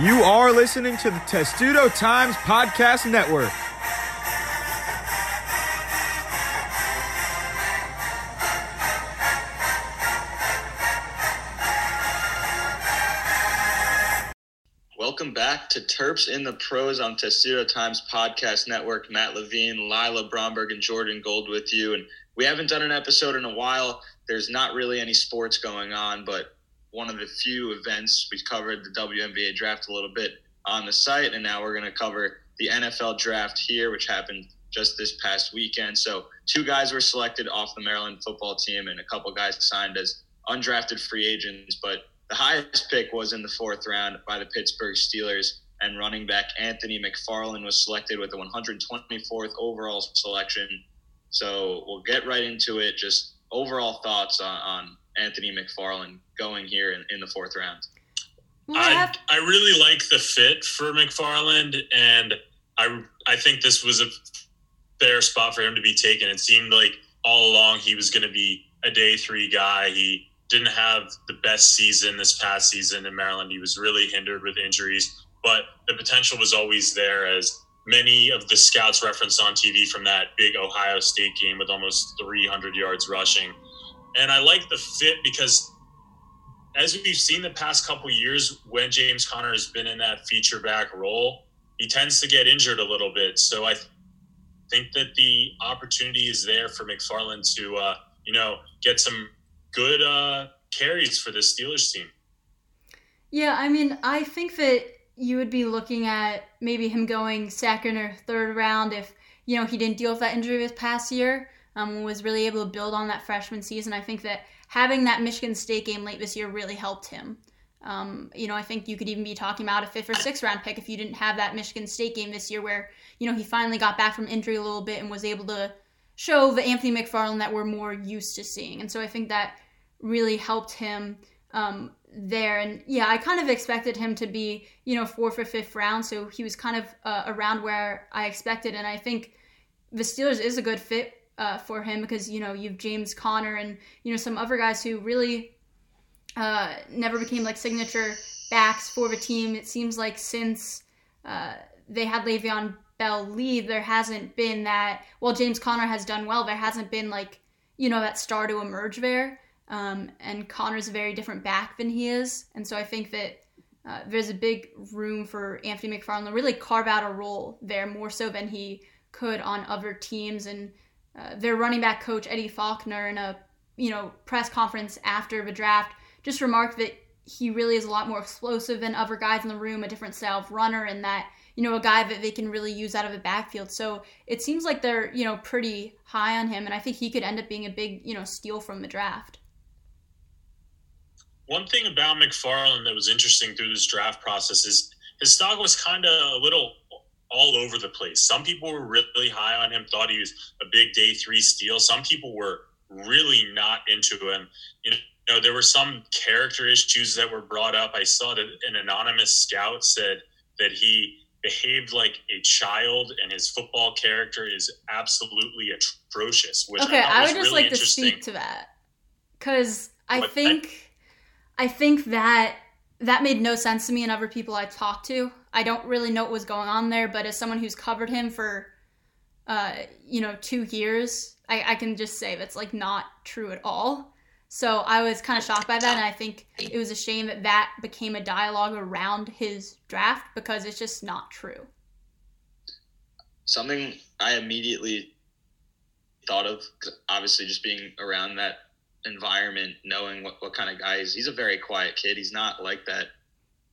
You are listening to the Testudo Times Podcast Network. Welcome back to Terps in the Pros on Testudo Times Podcast Network. Matt Levine, Lila Bromberg, and Jordan Gold with you. And we haven't done an episode in a while. There's not really any sports going on, but one of the few events we covered the WNBA draft a little bit on the site, and now we're going to cover the NFL draft here, which happened just this past weekend. So, two guys were selected off the Maryland football team, and a couple guys signed as undrafted free agents. But the highest pick was in the fourth round by the Pittsburgh Steelers, and running back Anthony McFarland was selected with the 124th overall selection. So, we'll get right into it. Just overall thoughts on, on Anthony McFarland going here in, in the fourth round. I, I really like the fit for McFarland, and I I think this was a fair spot for him to be taken. It seemed like all along he was going to be a day three guy. He didn't have the best season this past season in Maryland. He was really hindered with injuries, but the potential was always there as many of the scouts referenced on TV from that big Ohio State game with almost 300 yards rushing. And I like the fit because as we've seen the past couple years, when James Conner has been in that feature back role, he tends to get injured a little bit. So I th- think that the opportunity is there for McFarland to, uh, you know, get some good uh, carries for the Steelers team. Yeah, I mean, I think that you would be looking at maybe him going second or third round if you know he didn't deal with that injury this past year. Um, was really able to build on that freshman season. I think that having that Michigan State game late this year really helped him. Um, you know, I think you could even be talking about a fifth or sixth round pick if you didn't have that Michigan State game this year where, you know, he finally got back from injury a little bit and was able to show the Anthony McFarland that we're more used to seeing. And so I think that really helped him um, there. And yeah, I kind of expected him to be, you know, fourth or fifth round. So he was kind of uh, around where I expected. And I think the Steelers is a good fit uh, for him because you know you've James Conner and you know some other guys who really uh, never became like signature backs for the team. It seems like since uh, they had Le'Veon Bell leave, there hasn't been that. Well, James Conner has done well. There hasn't been like you know that star to emerge there. Um, and Conner's a very different back than he is, and so I think that. Uh, there's a big room for Anthony McFarland to really carve out a role there more so than he could on other teams. And uh, their running back coach Eddie Faulkner in a you know press conference after the draft just remarked that he really is a lot more explosive than other guys in the room, a different style of runner, and that you know a guy that they can really use out of the backfield. So it seems like they're you know pretty high on him, and I think he could end up being a big you know steal from the draft. One thing about McFarland that was interesting through this draft process is his stock was kind of a little all over the place. Some people were really high on him, thought he was a big day three steal. Some people were really not into him. You know, there were some character issues that were brought up. I saw that an anonymous scout said that he behaved like a child and his football character is absolutely atrocious. Which okay, I, I would just really like to speak to that because I but think I, I think that that made no sense to me and other people I talked to. I don't really know what was going on there, but as someone who's covered him for, uh, you know, two years, I, I can just say that's like not true at all. So I was kind of shocked by that, and I think it was a shame that that became a dialogue around his draft because it's just not true. Something I immediately thought of, obviously, just being around that environment, knowing what, what kind of guy he's. He's a very quiet kid. He's not like that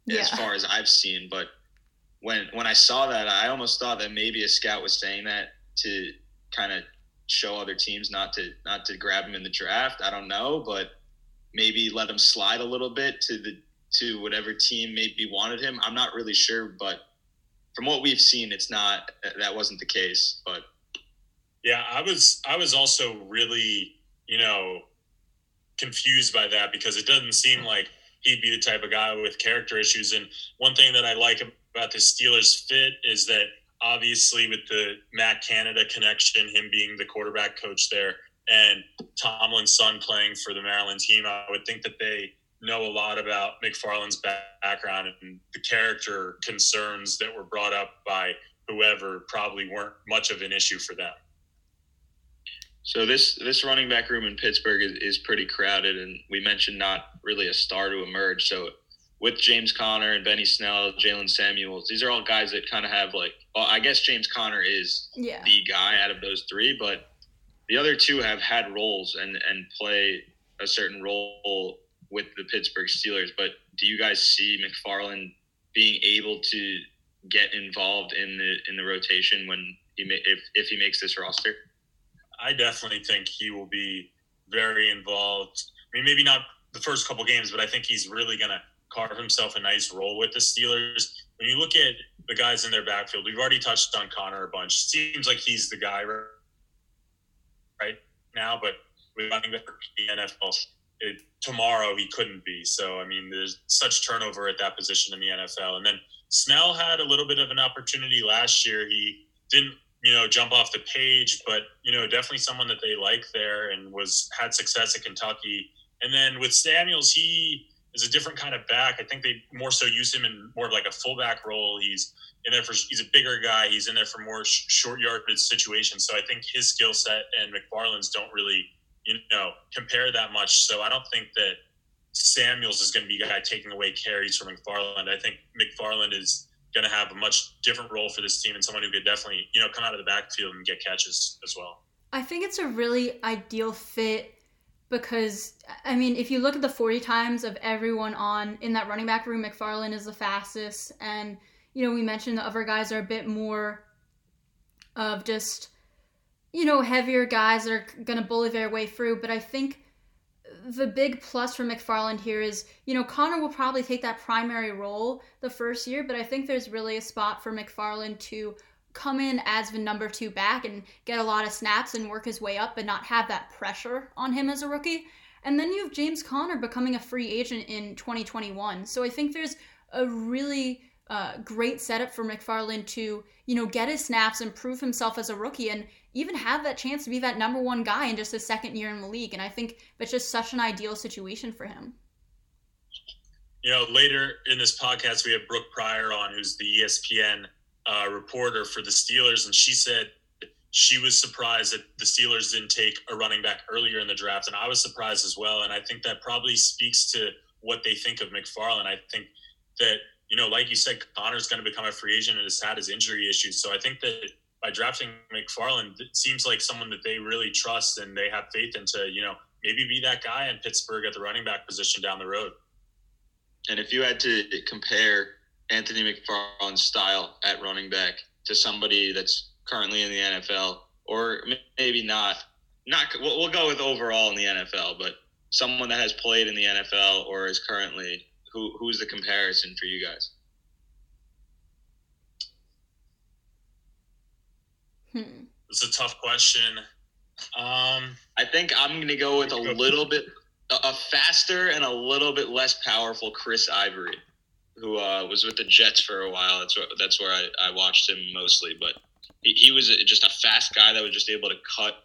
yeah. as far as I've seen, but when when I saw that, I almost thought that maybe a scout was saying that to kind of show other teams not to not to grab him in the draft. I don't know, but maybe let him slide a little bit to the to whatever team maybe wanted him. I'm not really sure, but from what we've seen, it's not that wasn't the case. But yeah, I was I was also really you know confused by that because it doesn't seem like he'd be the type of guy with character issues. And one thing that I like about the Steelers fit is that obviously with the Matt Canada connection, him being the quarterback coach there, and Tomlin's son playing for the Maryland team, I would think that they know a lot about McFarland's background and the character concerns that were brought up by whoever probably weren't much of an issue for them. So this this running back room in Pittsburgh is, is pretty crowded, and we mentioned not really a star to emerge. So with James Conner and Benny Snell, Jaylen Samuels, these are all guys that kind of have like, well, I guess James Conner is yeah. the guy out of those three, but the other two have had roles and and play a certain role with the Pittsburgh Steelers. But do you guys see McFarland being able to get involved in the in the rotation when he if if he makes this roster? I definitely think he will be very involved. I mean, maybe not the first couple games, but I think he's really going to carve himself a nice role with the Steelers. When you look at the guys in their backfield, we've already touched on Conner a bunch. Seems like he's the guy right now, but with running the NFL, it, tomorrow he couldn't be. So I mean, there's such turnover at that position in the NFL. And then Snell had a little bit of an opportunity last year. He didn't, you know, jump off the page, but you know, definitely someone that they like there and was had success at Kentucky. And then with Samuels, he is a different kind of back. I think they more so use him in more of like a fullback role. He's in there for he's a bigger guy. He's in there for more sh- short yardage situations. So I think his skill set and McFarland's don't really you know compare that much. So I don't think that Samuels is going to be a guy taking away carries from McFarland. I think McFarland is going to have a much different role for this team and someone who could definitely you know come out of the backfield and get catches as well. I think it's a really ideal fit because I mean, if you look at the 40 times of everyone on in that running back room, McFarland is the fastest, and you know we mentioned the other guys are a bit more of just you know heavier guys that are going to bully their way through. But I think the big plus for McFarland here is you know Conner will probably take that primary role the first year, but I think there's really a spot for McFarland to come in as the number two back and get a lot of snaps and work his way up but not have that pressure on him as a rookie. And then you have James Conner becoming a free agent in 2021. So I think there's a really uh, great setup for McFarland to, you know, get his snaps and prove himself as a rookie and even have that chance to be that number one guy in just his second year in the league. And I think that's just such an ideal situation for him. You know, later in this podcast, we have Brooke Pryor on, who's the ESPN uh, reporter for the Steelers, and she said she was surprised that the Steelers didn't take a running back earlier in the draft, and I was surprised as well. And I think that probably speaks to what they think of McFarland. I think that you know, like you said, Conner's going to become a free agent and has had his injury issues. So I think that by drafting McFarland, it seems like someone that they really trust and they have faith into, you know, maybe be that guy in Pittsburgh at the running back position down the road. And if you had to compare Anthony McFarland's style at running back to somebody that's currently in the NFL, or maybe not. Not we'll, we'll go with overall in the NFL, but someone that has played in the NFL or is currently who who's the comparison for you guys? Hmm. It's a tough question. Um, I think I'm going to go with a little bit a faster and a little bit less powerful Chris Ivory who uh, was with the Jets for a while. That's where, that's where I, I watched him mostly. But he, he was just a fast guy that was just able to cut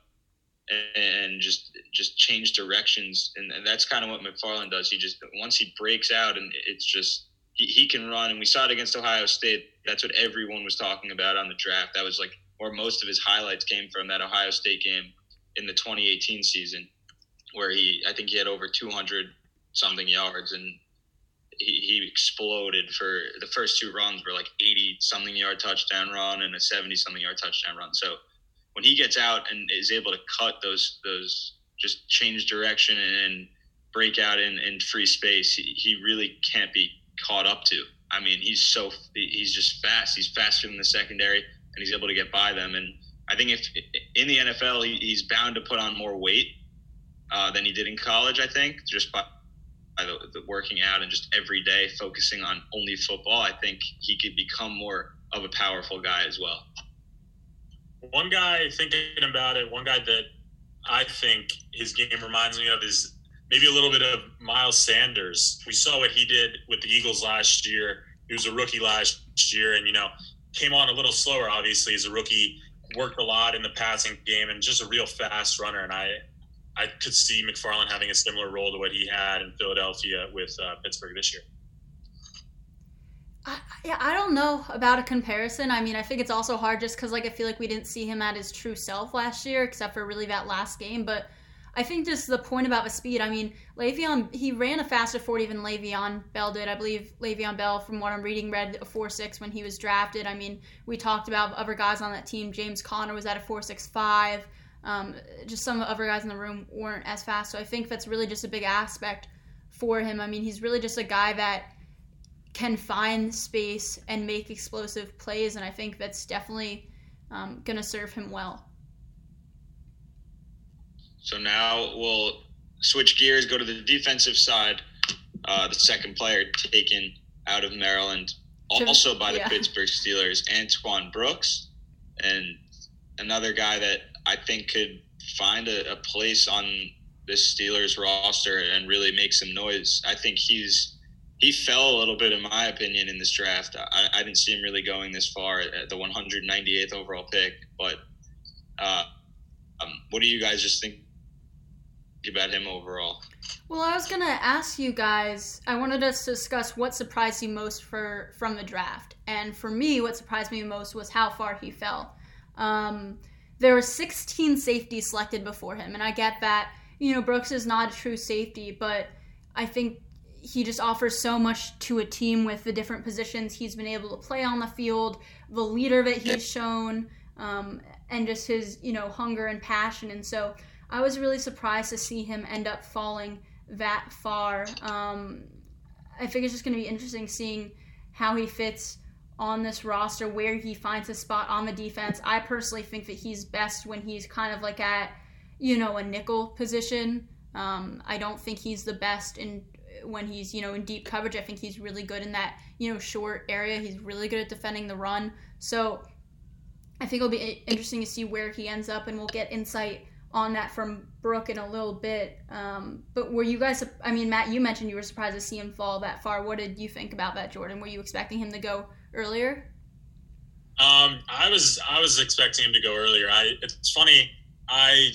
and, just just change directions. And, and that's kind of what McFarland does. He just once he breaks out and it's just he, he can run. And we saw it against Ohio State. That's what everyone was talking about on the draft. That was like where most of his highlights came from that Ohio State game in the 2018 season, where he I think he had over 200 something yards and he, he exploded for the first two runs were like 80 something yard touchdown run and a 70 something yard touchdown run. So when he gets out and is able to cut those those just change direction and break out in, in free space, he, he really can't be caught up to. I mean, he's so he's just fast. He's faster than the secondary, and he's able to get by them. And I think if in the NFL, he, he's bound to put on more weight uh, than he did in college. I think just by the, the working out and just every day focusing on only football, I think he could become more of a powerful guy as well. One guy thinking about it, one guy that I think his game reminds me of is maybe a little bit of Miles Sanders. We saw what he did with the Eagles last year. He was a rookie last year and, you know, came on a little slower, obviously, as a rookie, worked a lot in the passing game and just a real fast runner. And I, I could see McFarland having a similar role to what he had in Philadelphia with uh, Pittsburgh this year. I, yeah, I don't know about a comparison. I mean, I think it's also hard just because, like, I feel like we didn't see him at his true self last year, except for really that last game. But I think just the point about the speed. I mean, Le'Veon he ran a faster 40 than Le'Veon Bell did. I believe Le'Veon Bell, from what I'm reading, read a 4.6 when he was drafted. I mean, we talked about other guys on that team. James Conner was at a 4.65. Um, just some of the other guys in the room weren't as fast. So I think that's really just a big aspect for him. I mean, he's really just a guy that can find space and make explosive plays, and I think that's definitely um, going to serve him well. So now we'll switch gears, go to the defensive side. Uh, the second player taken out of Maryland, also by the yeah. Pittsburgh Steelers, Antoine Brooks, and another guy that I think could find a, a place on this Steelers roster and really make some noise. I think he's he fell a little bit, in my opinion, in this draft. I, I didn't see him really going this far at the 198th overall pick. But uh, um, what do you guys just think about him overall? Well, I was gonna ask you guys. I wanted us to discuss what surprised you most for from the draft, and for me, what surprised me most was how far he fell. Um, there were 16 safeties selected before him, and I get that. You know, Brooks is not a true safety, but I think he just offers so much to a team with the different positions he's been able to play on the field, the leader that he's shown, um, and just his you know hunger and passion. And so I was really surprised to see him end up falling that far. Um, I think it's just going to be interesting seeing how he fits on this roster, where he finds a spot on the defense. I personally think that he's best when he's kind of like at you know a nickel position. Um, I don't think he's the best in when he's you know in deep coverage. I think he's really good in that you know short area. He's really good at defending the run. So I think it'll be interesting to see where he ends up, and we'll get insight on that from Brooke in a little bit. Um, but were you guys? I mean, Matt, you mentioned you were surprised to see him fall that far. What did you think about that, Jordan? Were you expecting him to go earlier? Um, I was I was expecting him to go earlier. I it's funny. I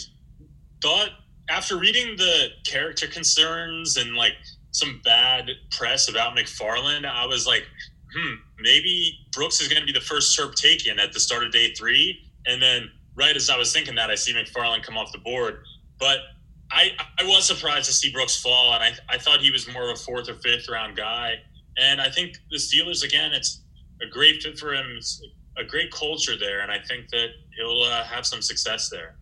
thought after reading the character concerns and like some bad press about McFarland, I was like, hmm, maybe Brooks is going to be the first Terp taken at the start of day three. And then right as I was thinking that, I see McFarland come off the board. But I, I was surprised to see Brooks fall, and I, I thought he was more of a fourth or fifth round guy. And I think the Steelers, again, it's a great fit for him, it's a great culture there, and I think that he'll uh, have some success there.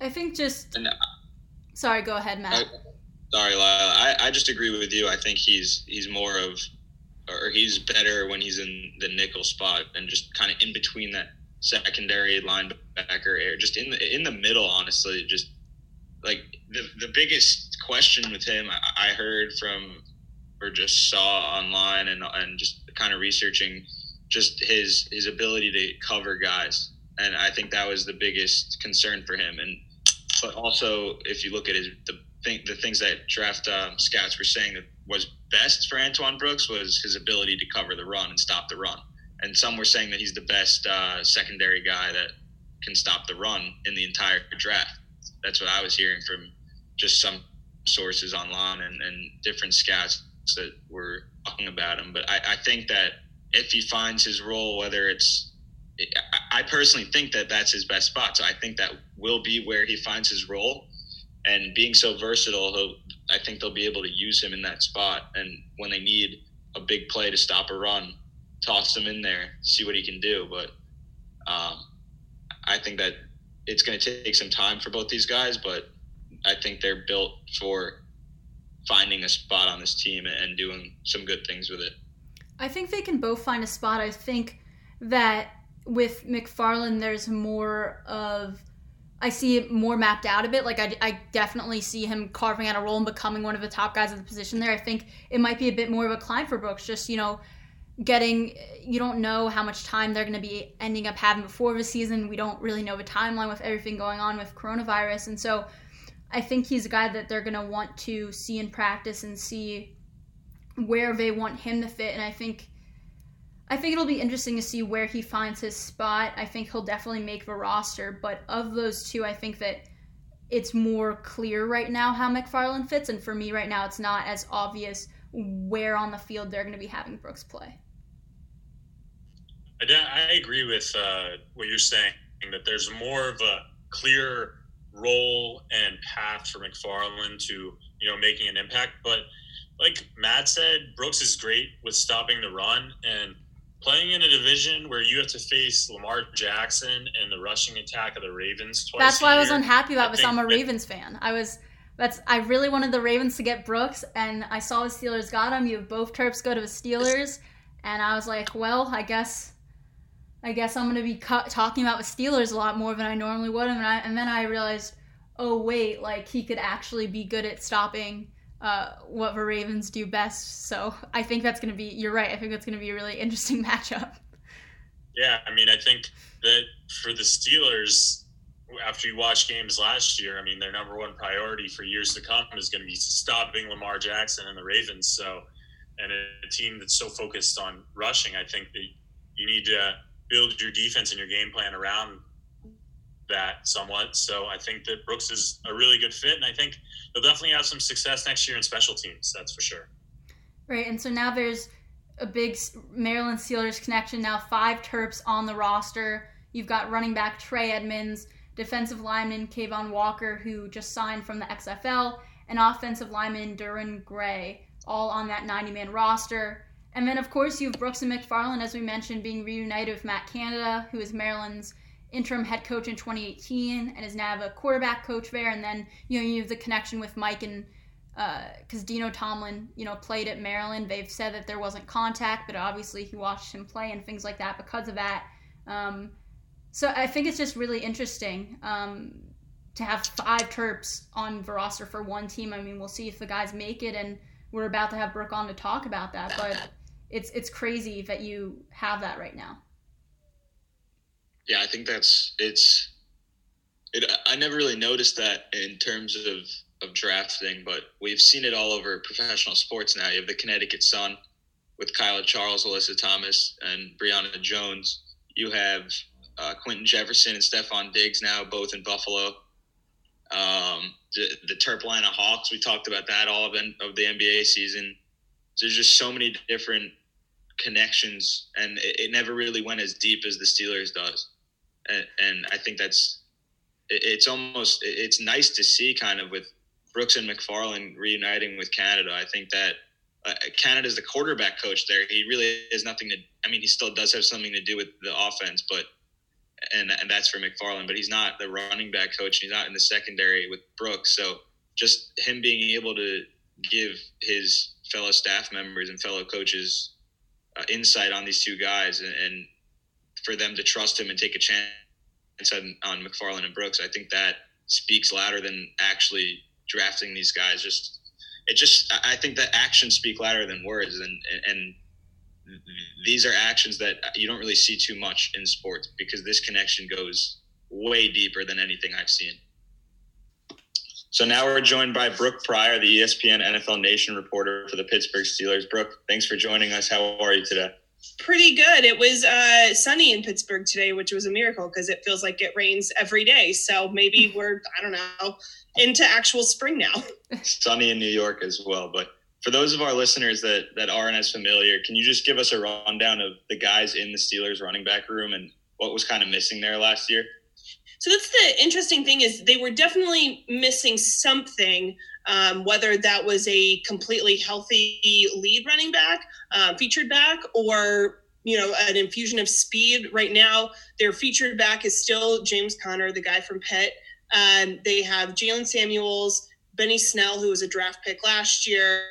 I think just. And, uh, Sorry, go ahead, Matt. I, Sorry, Lyle. I, I just agree with you. I think he's he's more of, or he's better when he's in the nickel spot and just kind of in between that secondary linebacker area, just in the in the middle. Honestly, just like the the biggest question with him, I, I heard from or just saw online and and just kind of researching just his his ability to cover guys, and I think that was the biggest concern for him. And but also, if you look at his the think the things that draft um, scouts were saying that was best for Antoine Brooks was his ability to cover the run and stop the run. And some were saying that he's the best uh, secondary guy that can stop the run in the entire draft. That's what I was hearing from just some sources online and, and different scouts that we're talking about him. But I, I think that if he finds his role, whether it's I personally think that that's his best spot. So I think that will be where he finds his role and being so versatile, I think they'll be able to use him in that spot. And when they need a big play to stop a run, toss him in there, see what he can do. But um, I think that it's going to take some time for both these guys, but I think they're built for finding a spot on this team and doing some good things with it. I think they can both find a spot. I think that with McFarland, there's more of I see it more mapped out a bit. Like I, I definitely see him carving out a role and becoming one of the top guys at the position there. I think it might be a bit more of a climb for Brooks. Just you know, getting you don't know how much time they're going to be ending up having before the season. We don't really know the timeline with everything going on with coronavirus, and so I think he's a guy that they're going to want to see in practice and see where they want him to fit. And I think I think it'll be interesting to see where he finds his spot. I think he'll definitely make the roster, but of those two, I think that it's more clear right now how McFarland fits, and for me right now, it's not as obvious where on the field they're going to be having Brooks play. I, agree with uh, what you're saying that there's more of a clear role and path for McFarland to you know making an impact, but like Matt said, Brooks is great with stopping the run and playing in a division where you have to face Lamar Jackson and the rushing attack of the Ravens twice. That's why I was unhappy about this. I'm a Ravens fan. I was that's I really wanted the Ravens to get Brooks, and I saw the Steelers got him. You have both Terps go to the Steelers, and I was like, well, I guess. I guess I'm going to be cu- talking about the Steelers a lot more than I normally would, and, I, and then I realized, oh wait, like he could actually be good at stopping uh, what the Ravens do best. So I think that's going to be. You're right. I think that's going to be a really interesting matchup. Yeah, I mean, I think that for the Steelers, after you watch games last year, I mean, their number one priority for years to come is going to be stopping Lamar Jackson and the Ravens. So, and a team that's so focused on rushing, I think that you need to build your defense and your game plan around that somewhat. So I think that Brooks is a really good fit, and I think they'll definitely have some success next year in special teams. That's for sure. Right, and so now there's a big Maryland Steelers connection. Now five Terps on the roster. You've got running back Trey Edmunds, defensive lineman Cavon Walker, who just signed from the XFL, and offensive lineman Derwin Gray, all on that 90-man roster. And then, of course, you have Brooks and McFarland, as we mentioned, being reunited with Matt Canada, who is Maryland's interim head coach in 2018 and is now a quarterback coach there. And then you know you have the connection with Mike and because uh, Dino Tomlin you know played at Maryland. They've said that there wasn't contact, but obviously he watched him play and things like that because of that. Um, so I think it's just really interesting um, to have five Terps on the roster for one team. I mean, we'll see if the guys make it, and we're about to have Brooke on to talk about that, but. It's, it's crazy that you have that right now yeah, I think that's it's. It, I never really noticed that in terms of of drafting, but we've seen it all over professional sports now. You have the Connecticut Sun with Kaila Charles, Alyssa Thomas, and Brionna Jones. You have uh, Quinton Jefferson and Stefon Diggs now, both in Buffalo. Um, the, the Terplina Hawks, we talked about that all of, of the NBA season. There's just so many different connections, and it, it never really went as deep as the Steelers does and, and I think that's it's almost it's nice to see kind of with Brooks and McFarland reuniting with Canada. I think that uh, Canada's the quarterback coach there. He really has nothing to. I mean, he still does have something to do with the offense, but and and that's for McFarland. But he's not the running back coach. He's not in the secondary with Brooks. So just him being able to give his fellow staff members and fellow coaches uh, insight on these two guys and, and for them to trust him and take a chance on, on McFarland and Brooks, I think that speaks louder than actually drafting these guys. Just it just I think that actions speak louder than words, and and these are actions that you don't really see too much in sports because this connection goes way deeper than anything I've seen. So now we're joined by Brooke Pryor, the ESPN NFL Nation reporter for the Pittsburgh Steelers. Brooke, thanks for joining us. How are you today? pretty good. It was uh, sunny in Pittsburgh today, which was a miracle because it feels like it rains every day. So maybe we're, I don't know, into actual spring now. sunny in New York as well. But for those of our listeners that, that aren't as familiar, can you just give us a rundown of the guys in the Steelers running back room and what was kind of missing there last year? So that's the interesting thing is they were definitely missing something um, whether that was a completely healthy lead running back, uh, featured back, or you know an infusion of speed. Right now, their featured back is still James Conner, the guy from Pitt. Um, they have Jaylen Samuels, Benny Snell, who was a draft pick last year.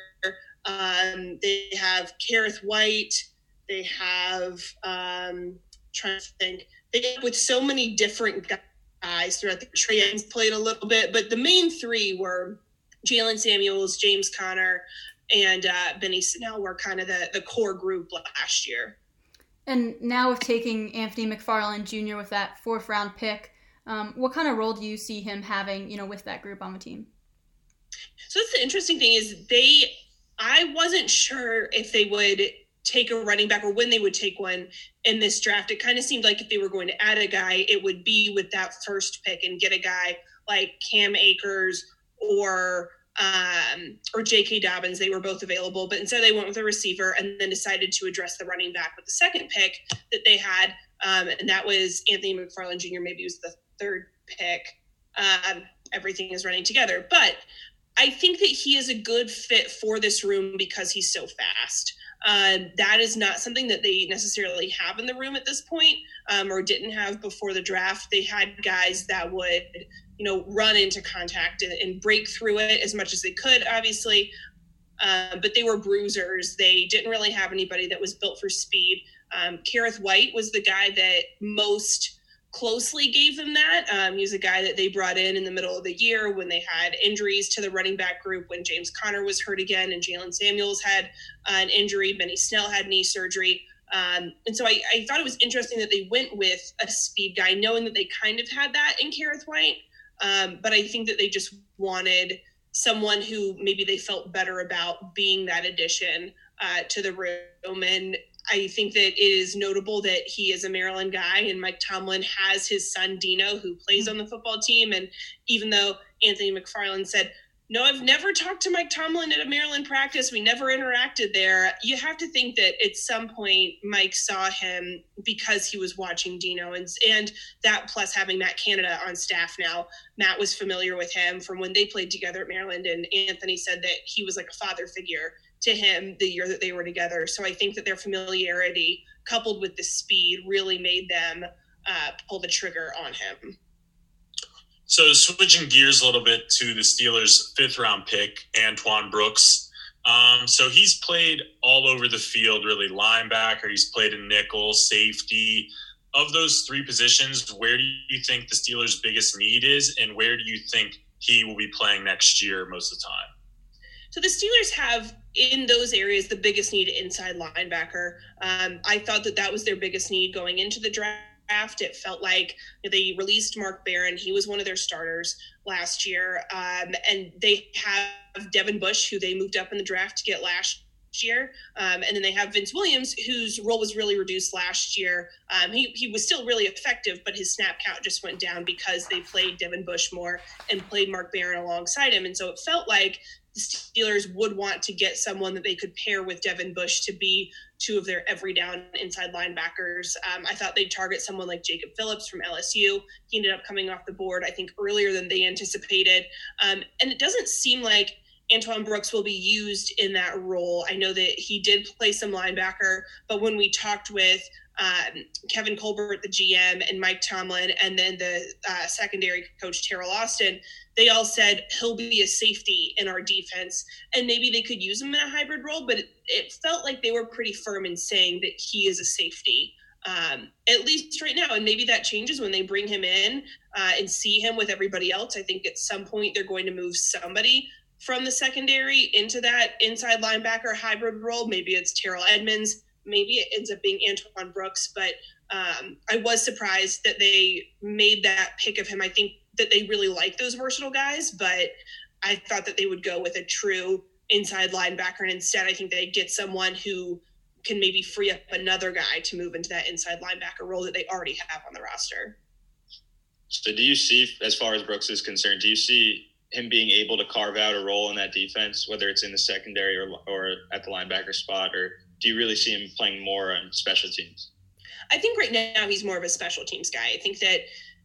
Um, they have Kerrith Whyte. They have um, trying to think. They with so many different guys throughout the trades played a little bit, but the main three were Jaylen Samuels, James Conner, and uh, Benny Snell were kind of the, the core group last year. And now with taking Anthony McFarland Jr. with that fourth round pick, um, what kind of role do you see him having, you know, with that group on the team? So that's the interesting thing is they, I wasn't sure if they would take a running back or when they would take one in this draft. It kind of seemed like if they were going to add a guy, it would be with that first pick and get a guy like Cam Akers or um, or J.K. Dobbins. They were both available, but instead they went with a receiver and then decided to address the running back with the second pick that they had, um, and that was Anthony McFarland Jr. Maybe was the third pick. Um, everything is running together, but I think that he is a good fit for this room because he's so fast. Uh, that is not something that they necessarily have in the room at this point, um, or didn't have before the draft. They had guys that would, you know, run into contact and, and break through it as much as they could, obviously. Uh, but they were bruisers. They didn't really have anybody that was built for speed. Um, Kerrith Whyte was the guy that most closely gave them that. Um, he was a guy that they brought in in the middle of the year when they had injuries to the running back group, when James Conner was hurt again and Jaylen Samuels had an injury, Benny Snell had knee surgery. Um, and so I, I, thought it was interesting that they went with a speed guy, knowing that they kind of had that in Kerrith Whyte. Um, but I think that they just wanted someone who maybe they felt better about being that addition uh, to the room. And I think that it is notable that he is a Maryland guy, and Mike Tomlin has his son Dino, who plays mm-hmm. on the football team. And even though Anthony McFarland said, "No, I've never talked to Mike Tomlin at a Maryland practice. We never interacted there." You have to think that at some point Mike saw him because he was watching Dino, and and that plus having Matt Canada on staff now. Matt was familiar with him from when they played together at Maryland, and Anthony said that he was like a father figure to him the year that they were together. So I think that their familiarity coupled with the speed really made them uh, pull the trigger on him. So switching gears a little bit to the Steelers' fifth round pick, Antoine Brooks. Um, so he's played all over the field, really linebacker. He's played in nickel, safety. Of those three positions, where do you think the Steelers' biggest need is, and where do you think he will be playing next year most of the time? So the Steelers have in those areas the biggest need inside linebacker. Um, I thought that that was their biggest need going into the draft. It felt like they released Mark Barron. He was one of their starters last year. Um, and they have Devin Bush, who they moved up in the draft to get last year. Um, and then they have Vince Williams, whose role was really reduced last year. Um, he, he was still really effective, but his snap count just went down because they played Devin Bush more and played Mark Barron alongside him. And so it felt like the Steelers would want to get someone that they could pair with Devin Bush to be two of their every down inside linebackers. Um, I thought they'd target someone like Jacob Phillips from LSU. He ended up coming off the board, I think, earlier than they anticipated. Um, and it doesn't seem like Antoine Brooks will be used in that role. I know that he did play some linebacker, but when we talked with um, Kevin Colbert, the GM, and Mike Tomlin, and then the uh, secondary coach Teryl Austin, they all said he'll be a safety in our defense, and maybe they could use him in a hybrid role. But it, it felt like they were pretty firm in saying that he is a safety. Um, at least right now. And maybe that changes when they bring him in uh, and see him with everybody else. I think at some point they're going to move somebody from the secondary into that inside linebacker hybrid role. Maybe it's Terrell Edmunds maybe it ends up being Antoine Brooks, but um, I was surprised that they made that pick of him. I think that they really like those versatile guys, but I thought that they would go with a true inside linebacker. And instead, I think they get someone who can maybe free up another guy to move into that inside linebacker role that they already have on the roster. So, do you see, as far as Brooks is concerned, do you see him being able to carve out a role in that defense, whether it's in the secondary or, or at the linebacker spot, or do you really see him playing more on special teams? I think right now he's more of a special teams guy. I think that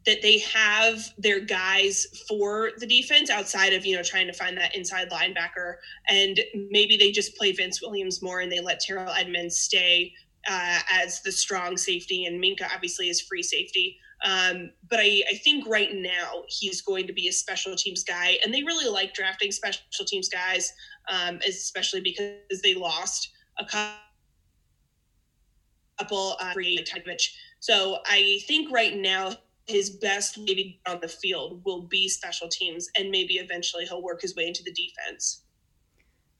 that they have their guys for the defense outside of you know trying to find that inside linebacker, and maybe they just play Vince Williams more and they let Terrell Edmunds stay uh, as the strong safety, and Minkah obviously is free safety. Um, but I, I, think right now he's going to be a special teams guy, and they really like drafting special teams guys, um, especially because they lost a couple uh, free So I think right now his best maybe on the field will be special teams, and maybe eventually he'll work his way into the defense.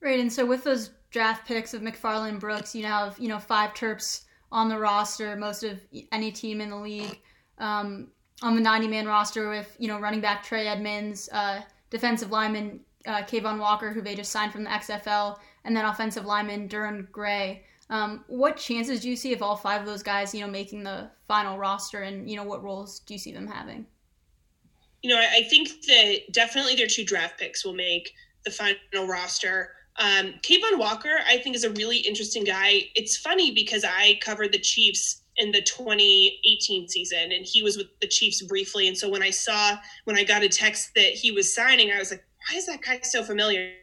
Right, and so with those draft picks of McFarland Brooks, you now have you know five Terps on the roster, most of any team in the league. Um, on the 90 man roster with you know running back Trey Edmunds, uh, defensive lineman uh, Cavon Walker, who they just signed from the XFL, and then offensive lineman Derwin Gray. Um, what chances do you see of all five of those guys, you know, making the final roster, and you know, what roles do you see them having? you know, I, think that definitely their two draft picks will make the final roster. Um, Cavon Walker, I think, is a really interesting guy. It's funny because I covered the Chiefs in the 2018 season and he was with the Chiefs briefly. And so when I saw, when I got a text that he was signing, I was like, why is that guy so familiar?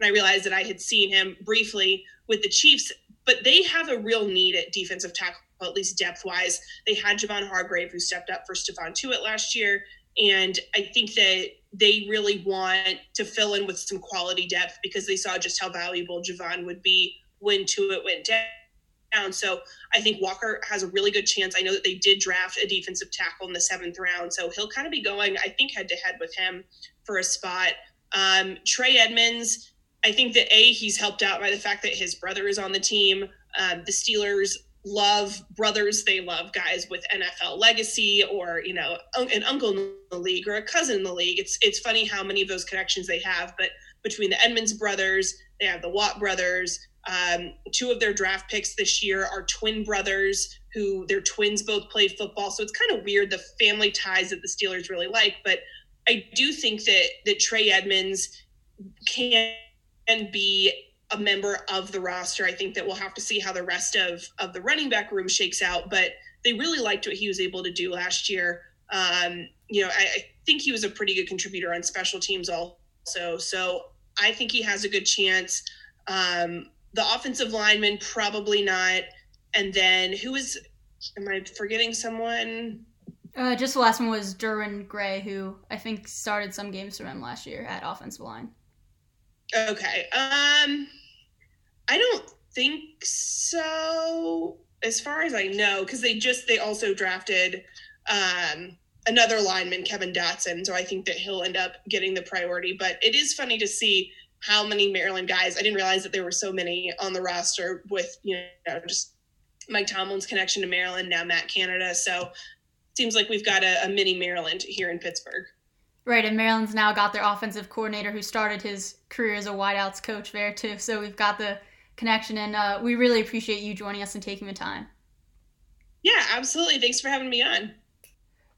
And I realized that I had seen him briefly with the Chiefs, but they have a real need at defensive tackle, at least depth wise. They had Javon Hargrave, who stepped up for Stephon Tuitt last year. And I think that they really want to fill in with some quality depth because they saw just how valuable Javon would be when Tuitt went down. So I think Walker has a really good chance. I know that they did draft a defensive tackle in the seventh round. So he'll kind of be going, I think, head to head with him for a spot. Um, Trey Edmunds, I think that A, he's helped out by the fact that his brother is on the team. Um, the Steelers love brothers they love guys with nfl legacy or you know an uncle in the league or a cousin in the league. It's it's funny how many of those connections they have but between the Edmunds brothers they have the watt brothers. Um, two of their draft picks this year are twin brothers who their twins both played football. So it's kind of weird the family ties that the steelers really like but i do think that that trey Edmunds can be a member of the roster. I think that we'll have to see how the rest of of the running back room shakes out, but they really liked what he was able to do last year. Um, you know, I, I think he was a pretty good contributor on special teams also. So I think he has a good chance. Um, the offensive lineman, probably not. And then who is, am I forgetting someone? Uh, just the last one was Derwin Gray, who I think started some games for him last year at offensive line. Okay. Um, I don't think so, as far as I know, because they just they also drafted um, another lineman, Kevin Dotson. So I think that he'll end up getting the priority. But it is funny to see how many Maryland guys. I didn't realize that there were so many on the roster with you know just Mike Tomlin's connection to Maryland, now Matt Canada. So seems like we've got a, a mini Maryland here in Pittsburgh. Right, and Maryland's now got their offensive coordinator who started his career as a wideouts coach there too. So we've got the connection, and uh, we really appreciate you joining us and taking the time. Yeah, absolutely. Thanks for having me on.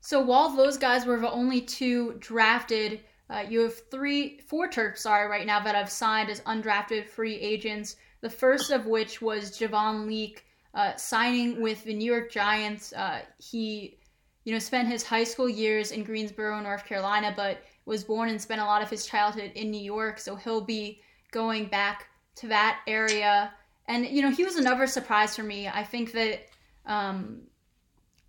So while those guys were the only two drafted, uh, you have three, four Terps, sorry, right now that I've signed as undrafted free agents. The first of which was Javon Leake uh, signing with the New York Giants. Uh, he you know, spent his high school years in Greensboro, North Carolina, but was born and spent a lot of his childhood in New York. So he'll be going back to that area. And, you know, he was another surprise for me. I think that um,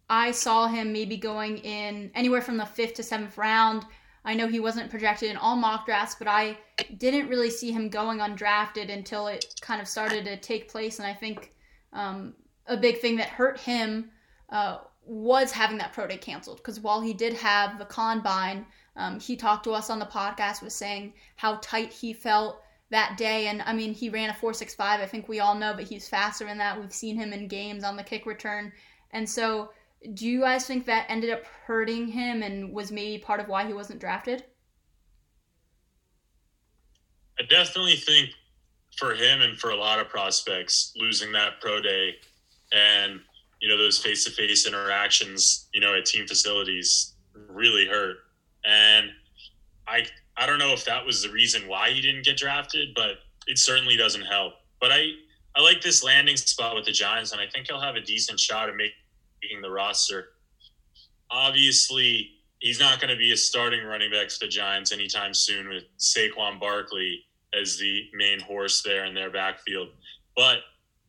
I saw him maybe going in anywhere from the fifth to seventh round. I know he wasn't projected in all mock drafts, but I didn't really see him going undrafted until it kind of started to take place. And I think um, a big thing that hurt him uh, was having that pro day canceled because while he did have the combine, um, he talked to us on the podcast was saying how tight he felt that day. And I mean, he ran a 465. I think we all know, but he's faster than that. We've seen him in games on the kick return. And so, do you guys think that ended up hurting him and was maybe part of why he wasn't drafted? I definitely think for him and for a lot of prospects, losing that pro day and you know those face-to-face interactions you know at team facilities really hurt. And i i don't know if that was the reason why he didn't get drafted but it certainly doesn't help. But i i like this landing spot with the giants and i think he'll have a decent shot at making the roster. Obviously he's not going to be a starting running back for the giants anytime soon with saquon barkley as the main horse there in their backfield. But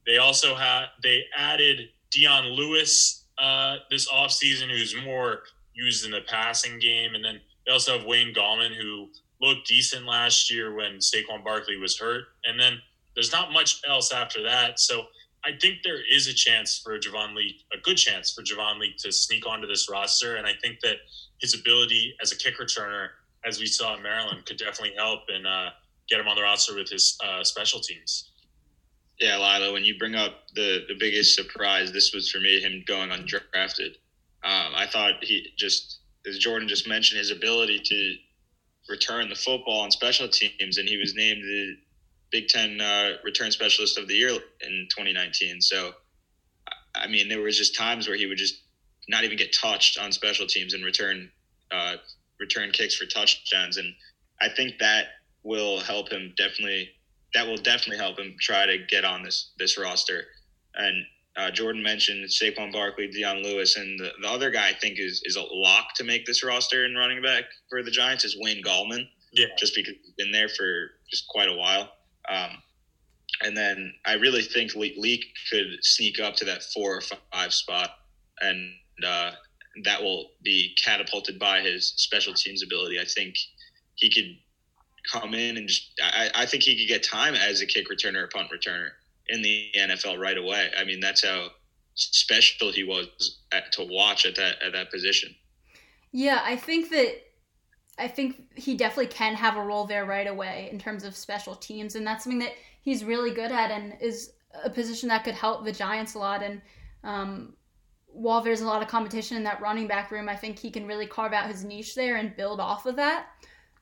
they also had they added Dion Lewis uh, this offseason, who's more used in the passing game. And then they also have Wayne Gallman, who looked decent last year when Saquon Barkley was hurt. And then there's not much else after that. So I think there is a chance for Javon Lee, a good chance for Javon Lee to sneak onto this roster. And I think that his ability as a kick returner, as we saw in Maryland, could definitely help and uh, get him on the roster with his uh, special teams. Yeah, Lila, when you bring up the, the biggest surprise, this was for me him going undrafted. Um, I thought he just, as Jordan just mentioned, his ability to return the football on special teams, and he was named the Big Ten uh, Return Specialist of the Year in 2019. So, I mean, there was just times where he would just not even get touched on special teams and return uh, return kicks for touchdowns, and I think that will help him definitely. That will definitely help him try to get on this this roster. And uh, Jordan mentioned Saquon Barkley, Dion Lewis, and the, the other guy I think is is a lock to make this roster and running back for the Giants is Wayne Gallman. Yeah, just because he's been there for just quite a while. Um, and then I really think Leake could sneak up to that four or five spot, and uh, that will be catapulted by his special teams ability. I think he could come in and just. I, I think he could get time as a kick returner or punt returner in the NFL right away. I mean, that's how special he was at, to watch at that at that position. Yeah, I think that I think he definitely can have a role there right away in terms of special teams, and that's something that he's really good at and is a position that could help the Giants a lot. And um, while there's a lot of competition in that running back room, I think he can really carve out his niche there and build off of that.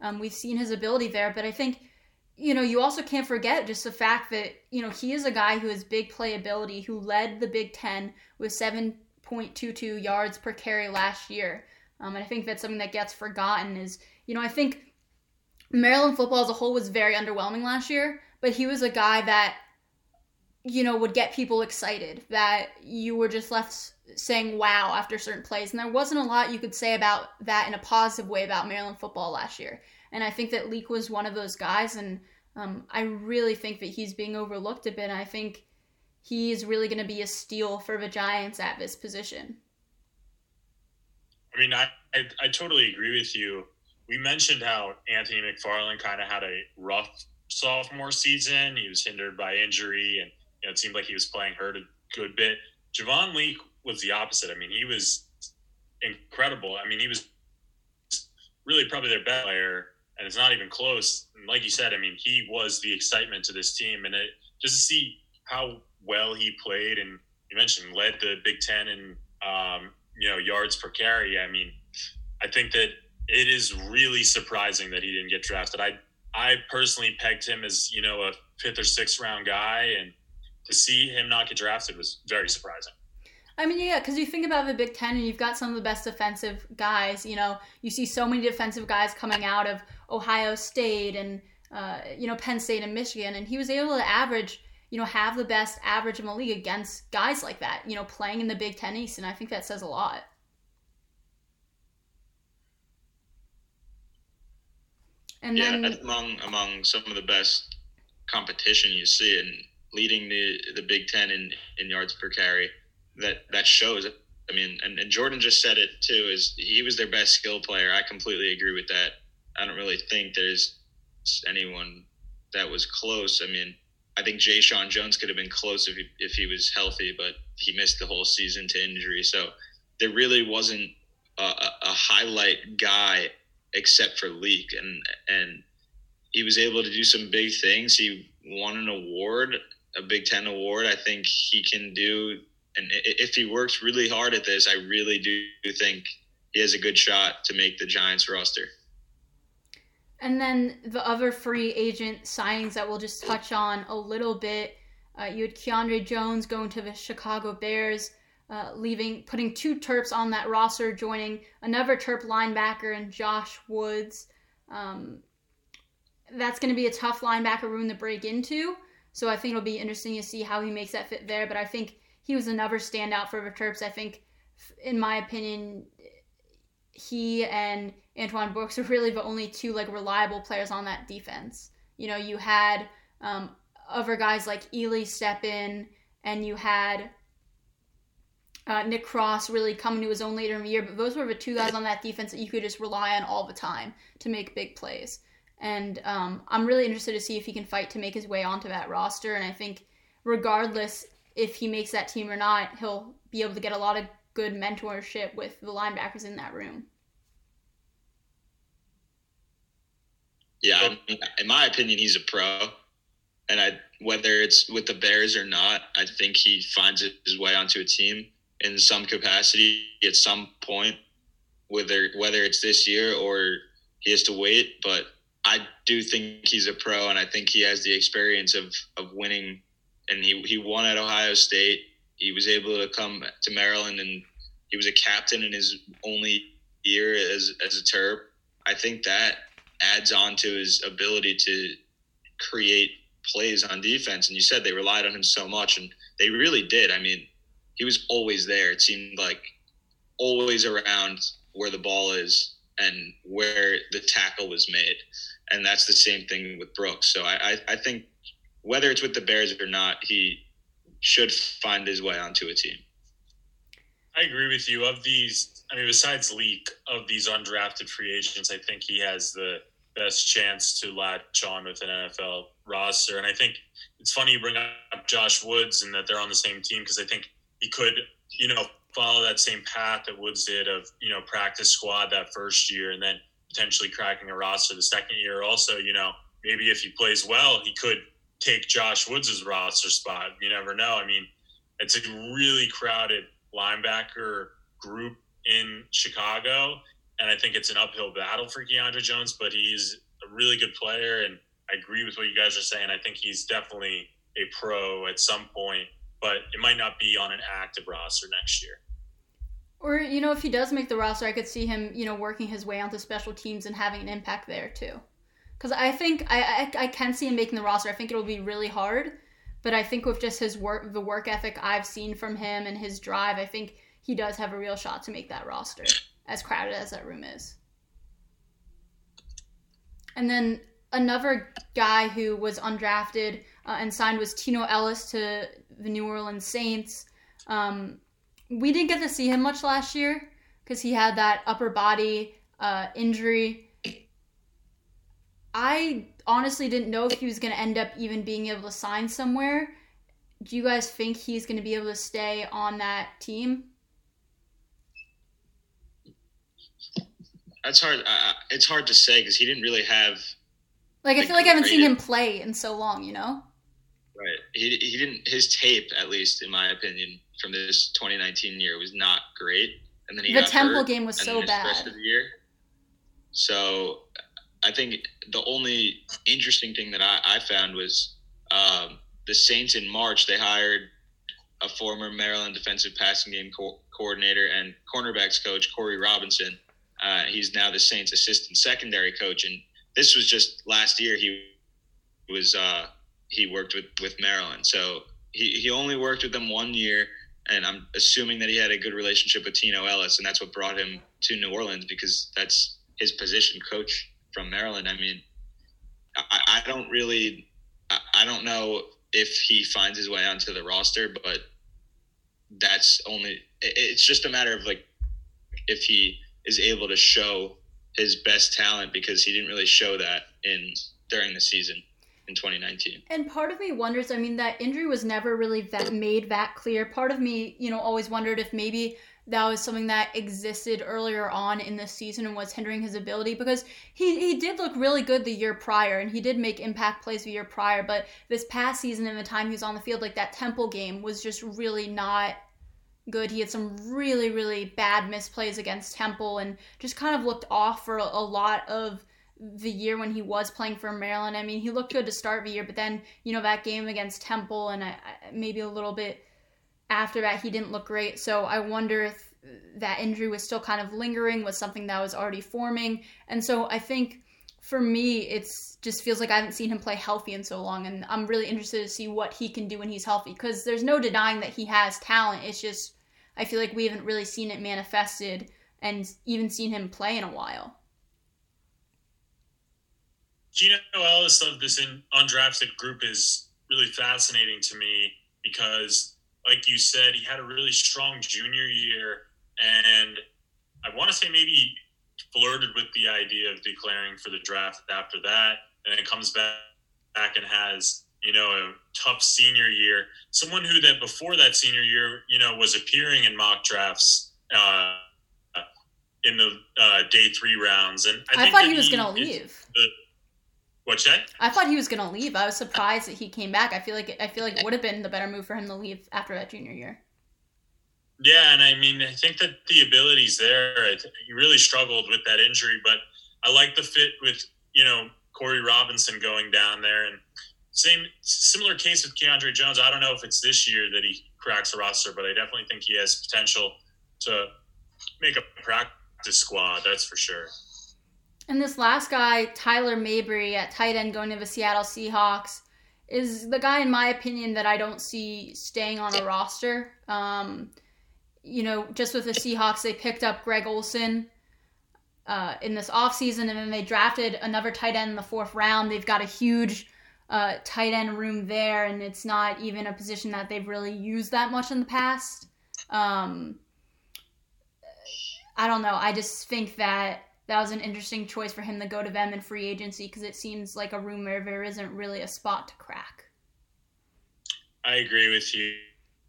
Um, we've seen his ability there, but I think you know you also can't forget just the fact that you know he is a guy who has big playability, who led the Big Ten with 7.22 yards per carry last year. Um, and I think that's something that gets forgotten. Is you know I think Maryland football as a whole was very underwhelming last year, but he was a guy that you know would get people excited that you were just left saying wow after certain plays. And there wasn't a lot you could say about that in a positive way about maryland football last year. And i think that Leake was one of those guys and um, i really think that he's being overlooked a bit and i think he's really going to be a steal for the giants at this position. I mean I, I, I totally agree with you. We mentioned how anthony mcfarland kind of had a rough sophomore season. He was hindered by injury, and you know, it seemed like he was playing hurt a good bit. Javon Leake was the opposite. I mean, he was incredible. I mean, he was really probably their best player, and it's not even close. And like you said, I mean, he was the excitement to this team, and it, just to see how well he played, and you mentioned led the Big Ten in um, you know yards per carry. I mean, I think that it is really surprising that he didn't get drafted. I I personally pegged him as you know a fifth or sixth round guy, and to see him not get drafted was very surprising. I mean, yeah, because you think about the Big Ten and you've got some of the best defensive guys. You know, you see so many defensive guys coming out of Ohio State and uh, you know Penn State and Michigan, and he was able to average, you know, have the best average in the league against guys like that. You know, playing in the Big Ten East, and I think that says a lot. And yeah, then, among among some of the best competition you see and leading the the Big Ten in, in yards per carry, that that shows. I mean, and, and Jordan just said it too. Is he was their best skill player? I completely agree with that. I don't really think there's anyone that was close. I mean, I think Jeshaun Jones could have been close if he, if he was healthy, but he missed the whole season to injury. So there really wasn't a, a highlight guy except for Leake, and and he was able to do some big things. He won an award, a Big Ten award. I think he can do, and if he works really hard at this, I really do think he has a good shot to make the Giants roster. And then the other free agent signings that we'll just touch on a little bit. Uh, you had Keandre Jones going to the Chicago Bears uh, leaving, putting two Terps on that roster, joining another Terp linebacker and Josh Woods. Um, that's going to be a tough linebacker room to break into. So I think it'll be interesting to see how he makes that fit there. But I think he was another standout for the Terps. I think, in my opinion, he and Antoine Brooks are really the only two like reliable players on that defense. You know, you had um, other guys like Eley step in, and you had uh, Nick Cross really coming to his own later in the year, but those were the two guys on that defense that you could just rely on all the time to make big plays. And um, I'm really interested to see if he can fight to make his way onto that roster. And I think, regardless if he makes that team or not, he'll be able to get a lot of good mentorship with the linebackers in that room. Yeah, in my opinion, he's a pro, and I whether it's with the Bears or not, I think he finds his way onto a team in some capacity at some point, whether whether it's this year or he has to wait. But I do think he's a pro, and I think he has the experience of of winning. And he he won at Ohio State. He was able to come to Maryland, and he was a captain in his only year as as a Terp. I think that adds on to his ability to create plays on defense. And you said they relied on him so much, and they really did. I mean, he was always there. It seemed like always around where the ball is and where the tackle was made. And that's the same thing with Brooks. So I, I, I think whether it's with the Bears or not, he should find his way onto a team. I agree with you. Of these, I mean, besides Leake, of these undrafted free agents, I think he has the best chance to latch on with an NFL roster. And I think it's funny you bring up Josh Woods and that they're on the same team because I think he could, you know, follow that same path that Woods did of, you know, practice squad that first year and then potentially cracking a roster the second year. Also, you know, maybe if he plays well, he could take Josh Woods' roster spot. You never know. I mean, it's a really crowded linebacker group in Chicago, and I think it's an uphill battle for Keandre Jones, but he's a really good player, and I agree with what you guys are saying. I think he's definitely a pro at some point, but it might not be on an active roster next year. Or, you know, if he does make the roster, I could see him, you know, working his way onto special teams and having an impact there too. Because I think I, I, I can see him making the roster. I think it'll be really hard, but I think with just his work, the work ethic I've seen from him and his drive, I think he does have a real shot to make that roster, as crowded as that room is. And then another guy who was undrafted uh, and signed was Tino Ellis to the New Orleans Saints. Um, we didn't get to see him much last year because he had that upper body uh, injury. I honestly didn't know if he was going to end up even being able to sign somewhere. Do you guys think he's going to be able to stay on that team? That's hard. Uh, it's hard to say because he didn't really have. Like I feel like I haven't seen him play in so long. You know. Right. He he didn't. His tape, at least in my opinion, from this 2019 year was not great. And then he the Temple game was so bad. Of the year. So I think the only interesting thing that I, I found was um, the Saints in March. They hired a former Maryland defensive passing game co- coordinator and cornerbacks coach Corey Robinson. Uh, he's now the Saints assistant secondary coach, and this was just last year. He was uh, he worked with with Maryland, so he he only worked with them one year and I'm assuming that he had a good relationship with Tino Ellis, and that's what brought him to New Orleans because that's his position, coach from Maryland. I mean, I, I don't really, I, I don't know if he finds his way onto the roster, but that's only. It's just a matter of like if he is able to show his best talent because he didn't really show that in during the season in 2019. And part of me wonders, I mean, that injury was never really that made that clear. Part of me, you know, always wondered if maybe that was something that existed earlier on in the season and was hindering his ability because he, he did look really good the year prior and he did make impact plays the year prior. But this past season and the time he was on the field, like that Temple game was just really not good. He had some really, really bad misplays against Temple and just kind of looked off for a, a lot of the year when he was playing for Maryland. I mean, he looked good to start the year, but then you know that game against Temple and I, I, maybe a little bit after that, he didn't look great. So I wonder if that injury was still kind of lingering, was something that was already forming, and so I think for me, it's just feels like I haven't seen him play healthy in so long, and I'm really interested to see what he can do when he's healthy because there's no denying that he has talent. It's just I feel like we haven't really seen it manifested and even seen him play in a while. Tino Ellis of this in, undrafted group is really fascinating to me because, like you said, he had a really strong junior year, and I want to say maybe flirted with the idea of declaring for the draft after that, and then comes back back and has you know a tough senior year. Someone who that before that senior year, you know, was appearing in mock drafts. Uh, in the uh, day three rounds, and I, I thought he was going to leave. The, What's that? I thought he was going to leave. I was surprised that he came back. I feel like I feel like it would have been the better move for him to leave after that junior year. Yeah, and I mean, I think that the ability's there. He really struggled with that injury, but I like the fit with you know Corey Robinson going down there, and same similar case with Keandre Jones. I don't know if it's this year that he cracks a roster, but I definitely think he has potential to make a practice squad. That's for sure. And this last guy, Tyler Mabry at tight end going to the Seattle Seahawks, is the guy, in my opinion, that I don't see staying on a roster. Um, you know, just with the Seahawks, they picked up Greg Olsen uh, in this offseason, and then they drafted another tight end in the fourth round. They've got a huge uh, tight end room there, and it's not even a position that they've really used that much in the past. Um, I don't know. I just think that that was an interesting choice for him to go to them in free agency because it seems like a room where there isn't really a spot to crack. I agree with you.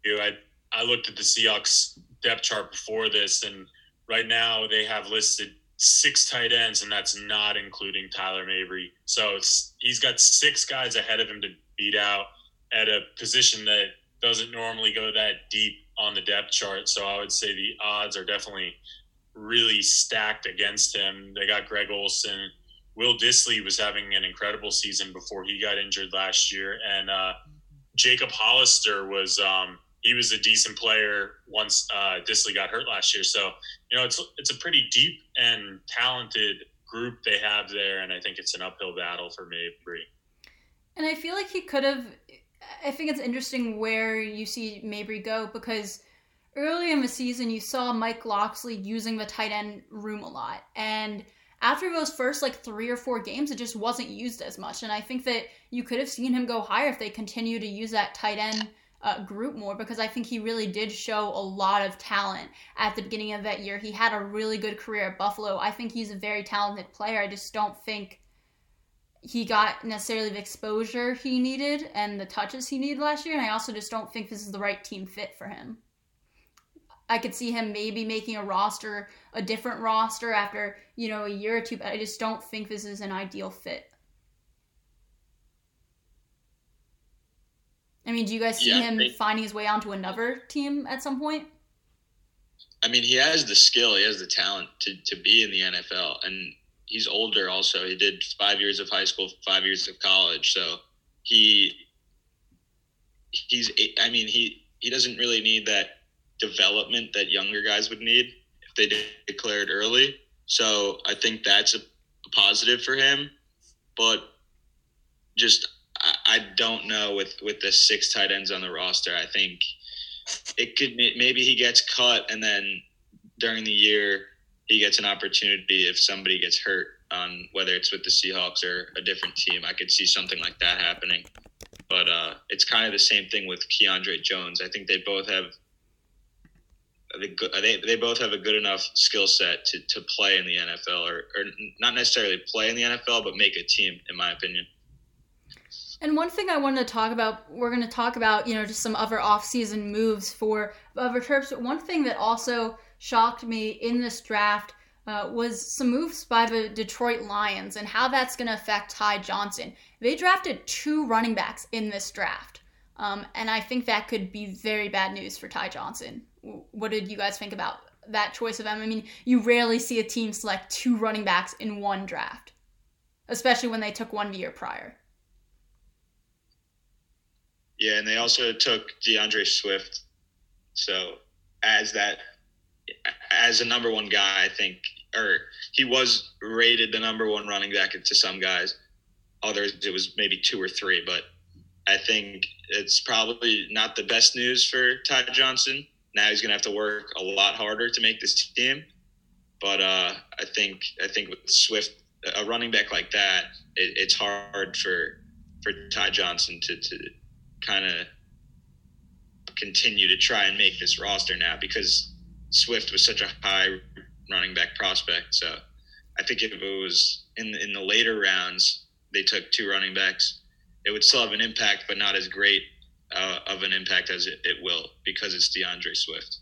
I I looked at the Seahawks depth chart before this, and right now they have listed six tight ends, and that's not including Tyler Mabry. So he's got six guys ahead of him to beat out at a position that doesn't normally go that deep on the depth chart. So I would say the odds are definitely really stacked against him. They got Greg Olsen. Will Dissly was having an incredible season before he got injured last year, and uh, Jacob Hollister was um, he was a decent player once uh, Dissly got hurt last year. So you know it's it's a pretty deep and talented group they have there, and I think it's an uphill battle for Mabry. And I feel like he could have. I think it's interesting where you see Mabry go because early in the season, you saw Mike Locksley using the tight end room a lot. And after those first like three or four games, it just wasn't used as much. And I think that you could have seen him go higher if they continue to use that tight end uh, group more because I think he really did show a lot of talent at the beginning of that year. He had a really good career at Buffalo. I think he's a very talented player. I just don't think he got necessarily the exposure he needed and the touches he needed last year. And I also just don't think this is the right team fit for him. I could see him maybe making a roster, a different roster after, you know, a year or two, but I just don't think this is an ideal fit. I mean, do you guys see yeah, him finding his way onto another team at some point? I mean, he has the skill, he has the talent to, to be in the NFL, and he's older also. He did five years of high school, five years of college, so he he's. I mean, he he doesn't really need that development that younger guys would need if they declared early. So I think that's a, positive for him. But just I, don't know with with the six tight ends on the roster. I think it could maybe he gets cut and then during the year he gets an opportunity if somebody gets hurt on whether it's with the Seahawks or a different team. I could see something like that happening. But uh, it's kind of the same thing with Keandre Jones. I think they both have they, they both have a good enough skill set to, to play in the NFL, or, or not necessarily play in the NFL, but make a team, in my opinion. And one thing I wanted to talk about, we're going to talk about, you know, just some other off-season moves for other Terps. But one thing that also shocked me in this draft uh, was some moves by the Detroit Lions and how that's going to affect Ty Johnson. They drafted two running backs in this draft. Um, and I think that could be very bad news for Ty Johnson. What did you guys think about that choice of them? I mean, you rarely see a team select two running backs in one draft, especially when they took one the year prior. Yeah, and they also took D'Andre Swift. So as that as a number one guy, I think, or he was rated the number one running back to some guys. Others, it was maybe two or three, but I think it's probably not the best news for Ty Johnson. Now he's going to have to work a lot harder to make this team. But uh, I think I think with Swift, a running back like that, it, it's hard for for Ty Johnson to, to kind of continue to try and make this roster now because Swift was such a high running back prospect. So I think if it was in the, in the later rounds, they took two running backs it would still have an impact, but not as great uh, of an impact as it, it, will because it's D'Andre Swift.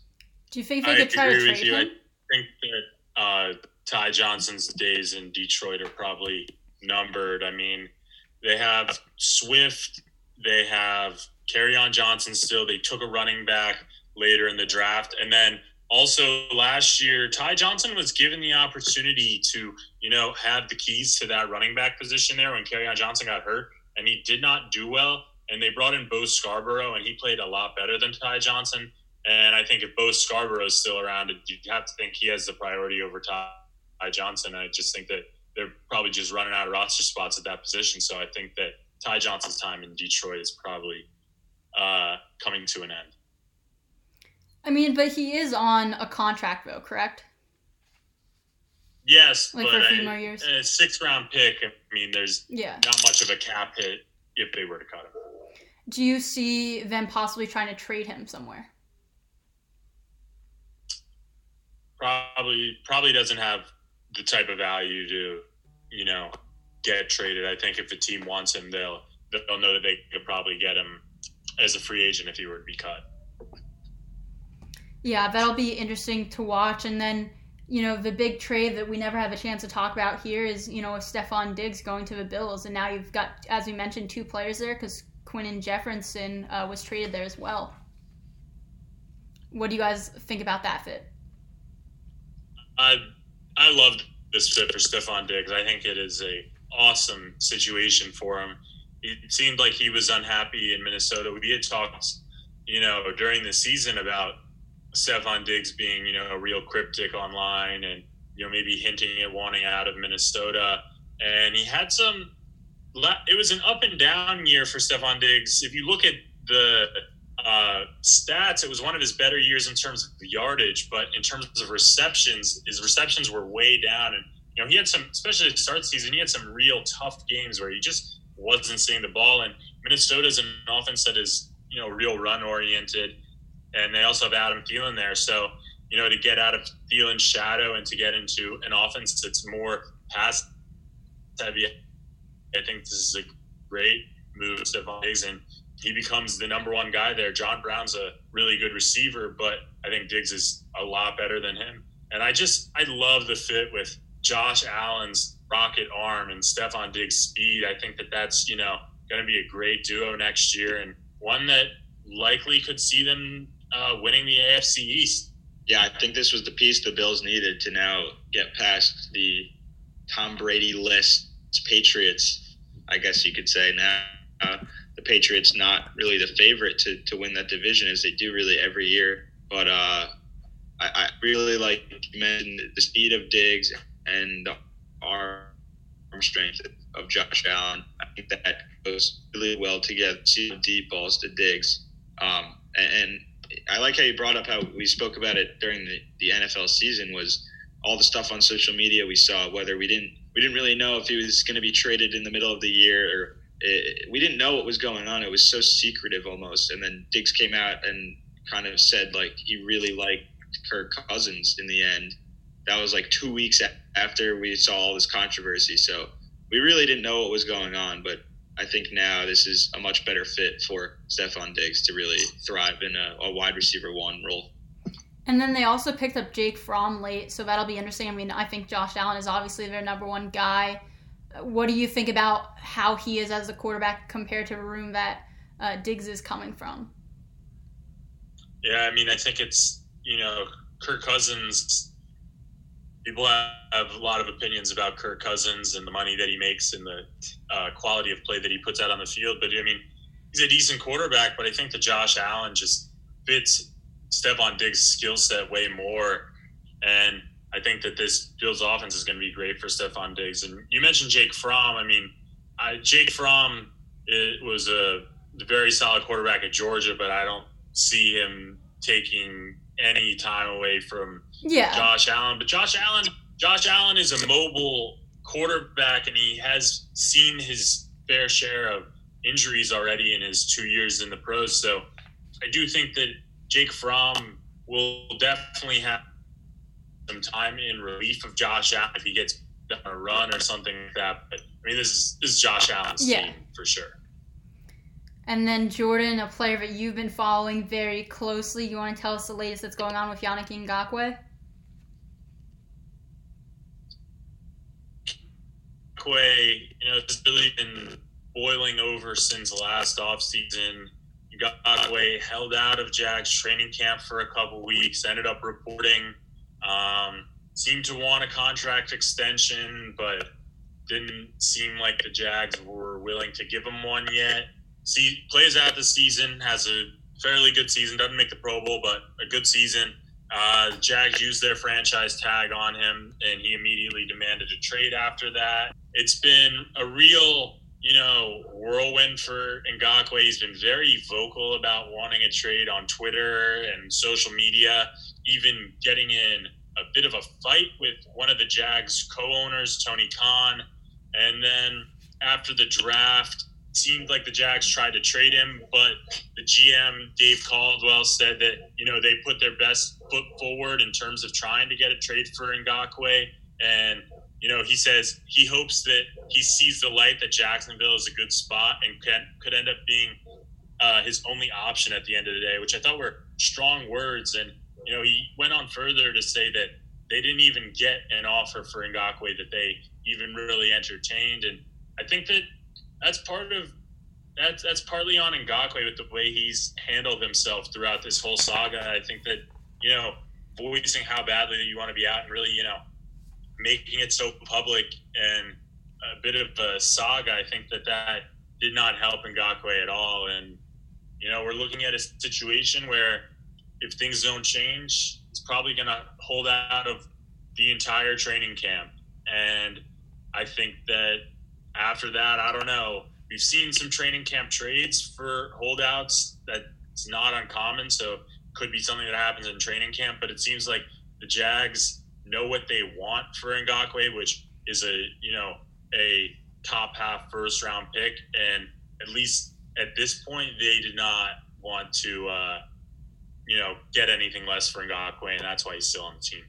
Do you think they I could try to trade him? I think that uh, Ty Johnson's days in Detroit are probably numbered. I mean, they have Swift, they have on Johnson still. They took a running back later in the draft, and then also last year, Ty Johnson was given the opportunity to, you know, have the keys to that running back position there when on Johnson got hurt and he did not do well. And they brought in Bo Scarborough, and he played a lot better than Ty Johnson. And I think if Bo Scarborough is still around, you have to think he has the priority over Ty, Ty Johnson. I just think that they're probably just running out of roster spots at that position. So I think that Ty Johnson's time in Detroit is probably uh, coming to an end. I mean, but he is on a contract though, correct? Yes, like but for a few I, more years. a sixth round pick. I mean, there's Yeah. not much of a cap hit if they were to cut him. Do you see them possibly trying to trade him somewhere? Probably, probably doesn't have the type of value to, you know, get traded. I think if a team wants him, they'll they'll know that they could probably get him as a free agent if he were to be cut. Yeah, that'll be interesting to watch. And then, you know, the big trade that we never have a chance to talk about here is, you know, Stefon Diggs going to the Bills. And now you've got, as we mentioned, two players there because Quinton Jefferson uh, was traded there as well. What do you guys think about that fit? I I love this fit for Stefon Diggs. I think it is a awesome situation for him. It seemed like he was unhappy in Minnesota. We had talked, you know, during the season about Stefon Diggs being, you know, a real cryptic online and, you know, maybe hinting at wanting out of Minnesota. And he had some, it was an up and down year for Stefon Diggs. If you look at the uh, stats, it was one of his better years in terms of yardage, but in terms of receptions, his receptions were way down. And, you know, he had some, especially to start season, he had some real tough games where he just wasn't seeing the ball. And Minnesota's an offense that is, you know, real run oriented and they also have Adam Thielen there. So, you know, to get out of Thielen's shadow and to get into an offense that's more pass heavy, I think this is a great move, Stefon Diggs, and he becomes the number one guy there. John Brown's a really good receiver, but I think Diggs is a lot better than him. And I just, I love the fit with Josh Allen's rocket arm and Stefon Diggs' speed. I think that that's, you know, going to be a great duo next year and one that likely could see them uh, winning the AFC East. Yeah, I think this was the piece the Bills needed to now get past the Tom Brady list Patriots. I guess you could say now uh, the Patriots not really the favorite to, to win that division as they do really every year. But uh, I, I, really like you mentioned the speed of Diggs and the arm strength of Josh Allen. I think that goes really well together. See deep balls to Diggs. Um, and, and I like how you brought up how we spoke about it during the, the NFL season was all the stuff on social media we saw, whether we didn't we didn't really know if he was going to be traded in the middle of the year or it, we didn't know what was going on. It was so secretive almost. And then Diggs came out and kind of said like he really liked Kirk Cousins in the end. That was like two weeks after we saw all this controversy. So we really didn't know what was going on, but I think now this is a much better fit for Stefon Diggs to really thrive in a, a, wide receiver one role. And then they also picked up Jake Fromm late, so that'll be interesting. I mean, I think Josh Allen is obviously their number one guy. What do you think about how he is as a quarterback compared to the room that uh, Diggs is coming from? Yeah, I mean, I think it's, you know, Kirk Cousins people have a lot of opinions about Kirk Cousins and the money that he makes and the uh, quality of play that he puts out on the field. But I mean, he's a decent quarterback, but I think that Josh Allen just fits Stefon Diggs' skill set way more. And I think that this Bills offense is going to be great for Stefon Diggs. And you mentioned Jake Fromm. I mean, I, Jake Fromm it was a very solid quarterback at Georgia, but I don't see him taking any time away from yeah. Josh Allen. But Josh Allen, Josh Allen is a mobile quarterback, and he has seen his fair share of injuries already in his two years in the pros. So I do think that Jake Fromm will definitely have some time in relief of Josh Allen if he gets on a run or something like that. But I mean, this is this is Josh Allen's yeah. team for sure. And then Jordan, a player that you've been following very closely. You want to tell us the latest that's going on with Yannick Ngakoue? Ngakoue, you know, it's really been boiling over since last offseason. Ngakoue held out of Jags training camp for a couple weeks, ended up reporting, um, seemed to want a contract extension, but didn't seem like the Jags were willing to give him one yet see plays out the season, has a fairly good season, doesn't make the Pro Bowl, but a good season. Uh, Jags used their franchise tag on him, and he immediately demanded a trade after that. It's been a real, you know, whirlwind for Ngakoue. He's been very vocal about wanting a trade on Twitter and social media, even getting in a bit of a fight with one of the Jags co-owners, Tony Khan. And then after the draft, seemed like the Jags tried to trade him, but the GM Dave Caldwell said that you know they put their best foot forward in terms of trying to get a trade for Ngakoue, and you know he says he hopes that he sees the light that Jacksonville is a good spot and can could end up being uh, his only option at the end of the day, which I thought were strong words. And you know he went on further to say that they didn't even get an offer for Ngakoue that they even really entertained, and I think that that's part of that's that's partly on Ngakoue with the way he's handled himself throughout this whole saga. I think that you know voicing how badly you want to be out and really you know making it so public and a bit of a saga. I think that that did not help Ngakoue at all. And you know we're looking at a situation where if things don't change, it's probably going to hold out of the entire training camp. And I think that after that, I don't know. We've seen some training camp trades for holdouts. That's not uncommon. So could be something that happens in training camp. But it seems like the Jags know what they want for Ngakoue, which is a you know a top half first round pick, and at least at this point, they did not want to uh, you know get anything less for Ngakoue, and that's why he's still on the team.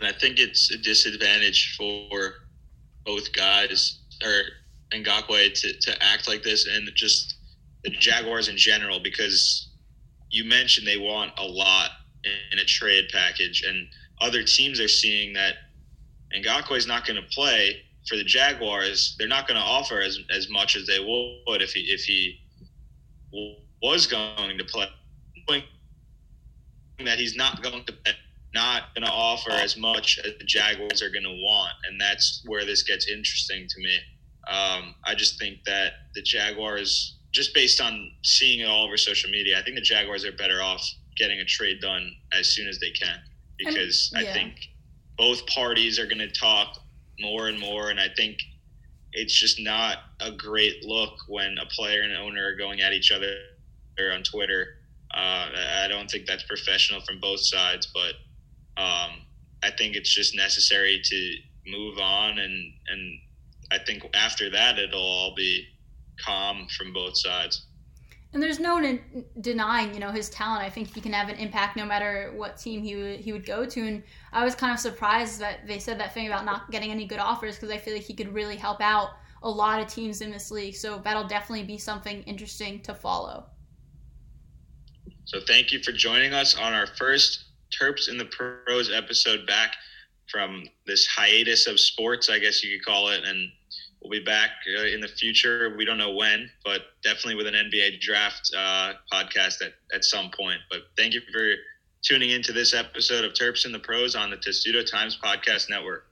And I think it's a disadvantage for both guys or Ngakoue to, to act like this and just the Jaguars in general because you mentioned they want a lot in a trade package and other teams are seeing that Ngakoue is not going to play for the Jaguars. They're not going to offer as, as much as they would if he if he was going to play. That he's not going to not going to offer as much as the Jaguars are going to want, and that's where this gets interesting to me. Um, I just think that the Jaguars, just based on seeing it all over social media, I think the Jaguars are better off getting a trade done as soon as they can because I, yeah. I think both parties are going to talk more and more, and I think it's just not a great look when a player and owner are going at each other on Twitter. Uh, I don't think that's professional from both sides, but um, I think it's just necessary to move on, and and I think after that it'll all be calm from both sides. And there's no denying, you know, his talent. I think he can have an impact no matter what team he would he would go to. And I was kind of surprised that they said that thing about not getting any good offers because I feel like he could really help out a lot of teams in this league. So that'll definitely be something interesting to follow. So thank you for joining us on our first Terps in the Pros episode back from this hiatus of sports, I guess you could call it. And we'll be back uh, in the future. We don't know when, but definitely with an NBA draft uh, podcast at, at some point. But thank you for tuning into this episode of Terps in the Pros on the Testudo Times Podcast Network.